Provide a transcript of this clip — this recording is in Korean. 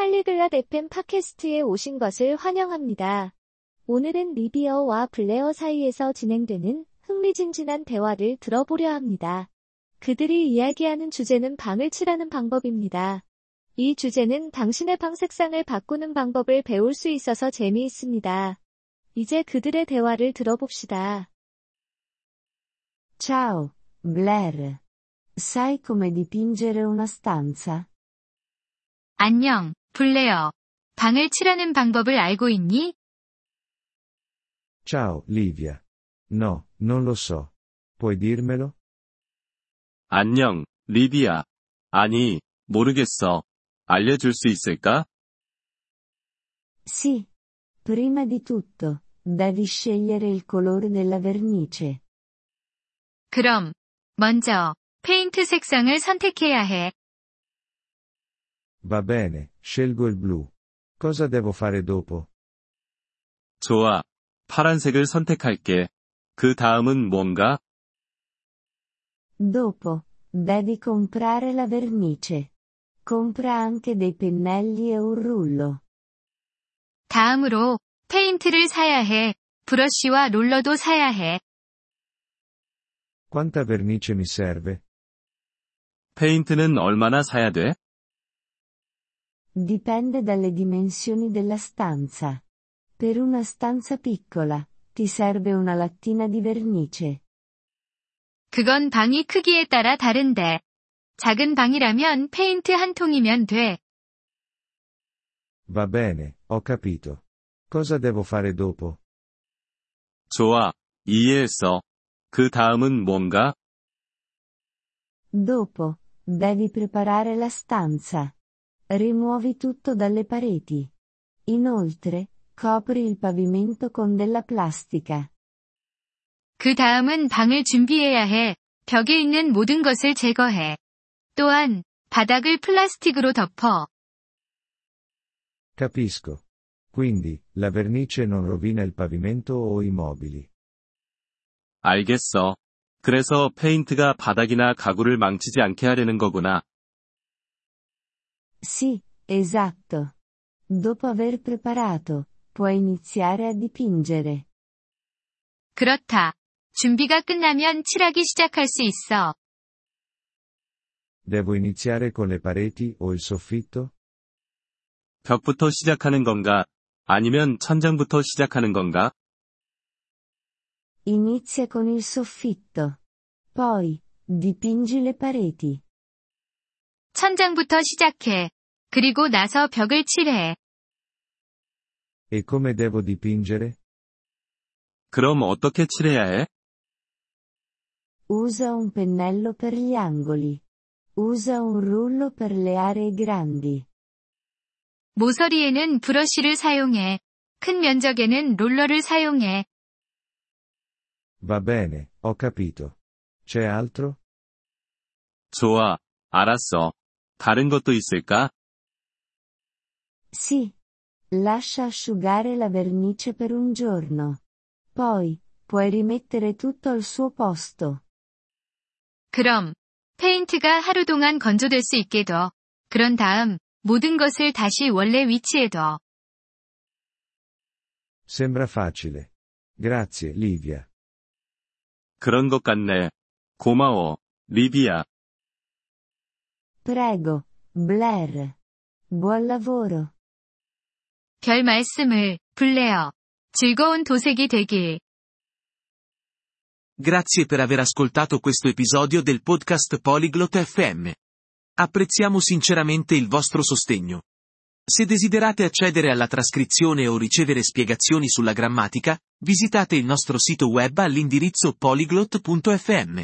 팔리글랏 FM 팟캐스트에 오신 것을 환영합니다. 오늘은 리비어와 블레어 사이에서 진행되는 흥미진진한 대화를 들어보려 합니다. 그들이 이야기하는 주제는 방을 칠하는 방법입니다. 이 주제는 당신의 방 색상을 바꾸는 방법을 배울 수 있어서 재미있습니다. 이제 그들의 대화를 들어봅시다. Ciao, Blair. Sai come dipingere una stanza? 안녕, 블레어. 방을 칠하는 방법을 알고 있니? Ciao, Livia. No, non lo so. Puoi dirmelo? 안녕, 리비아. 아니, 모르겠어. 알려줄 수 있을까? Sì. Prima di tutto, devi scegliere il colore della vernice. 그럼, 먼저, 페인트 색상을 선택해야 해. Va bene, scelgo il blu. Cosa devo fare dopo? 좋아. 파란색을 선택할게. 그 다음은 뭔가? Dopo, devi comprare la vernice. Compra anche dei pennelli e un rullo. 다음으로, 페인트를 사야 해. 브러쉬와 롤러도 사야 해. Quanta vernice mi serve? 페인트는 얼마나 사야 돼? Dipende dalle dimensioni della stanza. Per una stanza piccola, ti serve una lattina di vernice. 그건 방이 크기에 따라 다른데. 작은 방이라면 페인트 한 통이면 돼. Va bene, ho capito. Cosa devo fare dopo? 좋아. 이해했어. 그 다음은 뭔가? Dopo, devi preparare la stanza. Rimuovi tutto dalle pareti. Inoltre, copri il pavimento con della plastica. 그 다음은 방을 준비해야 해. 벽에 있는 모든 것을 제거해. 또한, 바닥을 플라스틱으로 덮어. Capisco. Quindi, la vernice non rovina il pavimento o i mobili. 알겠어. 그래서 페인트가 바닥이나 가구를 망치지 않게 하려는 거구나. Sì, esatto. Dopo aver preparato, puoi iniziare a dipingere. 그렇다. 준비가 끝나면 칠하기 시작할 수 있어. Devo iniziare con le pareti o il soffitto? 벽부터 시작하는 건가? 아니면 천장부터 시작하는 건가? Inizia con il soffitto. Poi, dipingi le pareti. 천장부터 시작해. 그리고 나서 벽을 칠해. E come devo dipingere? 그럼 어떻게 칠해야 해? Usa un pennello per gli angoli. Usa un rullo per le aree grandi. 모서리에는 브러쉬를 사용해. 큰 면적에는 롤러를 사용해. Va bene, ho capito. C'è altro? 좋아. 알았어. 다른 것도 있을까? Sì. Lascia asciugare la vernice per un giorno. Poi, puoi rimettere tutto al suo posto. 그럼, 페인트가 하루 동안 건조될 수 있게 둬. 그런 다음, 모든 것을 다시 원래 위치에 둬. Sembra facile. Grazie, Livia. 그런 것 같네. 고마워. 리비아. Prego, Blair. Buon lavoro. 별 말씀을, 블레어. 즐거운 도색이 되길. Grazie per aver ascoltato questo episodio del podcast Polyglot FM. Apprezziamo sinceramente il vostro sostegno. Se desiderate accedere alla trascrizione o ricevere spiegazioni sulla grammatica, visitate il nostro sito web all'indirizzo polyglot.fm.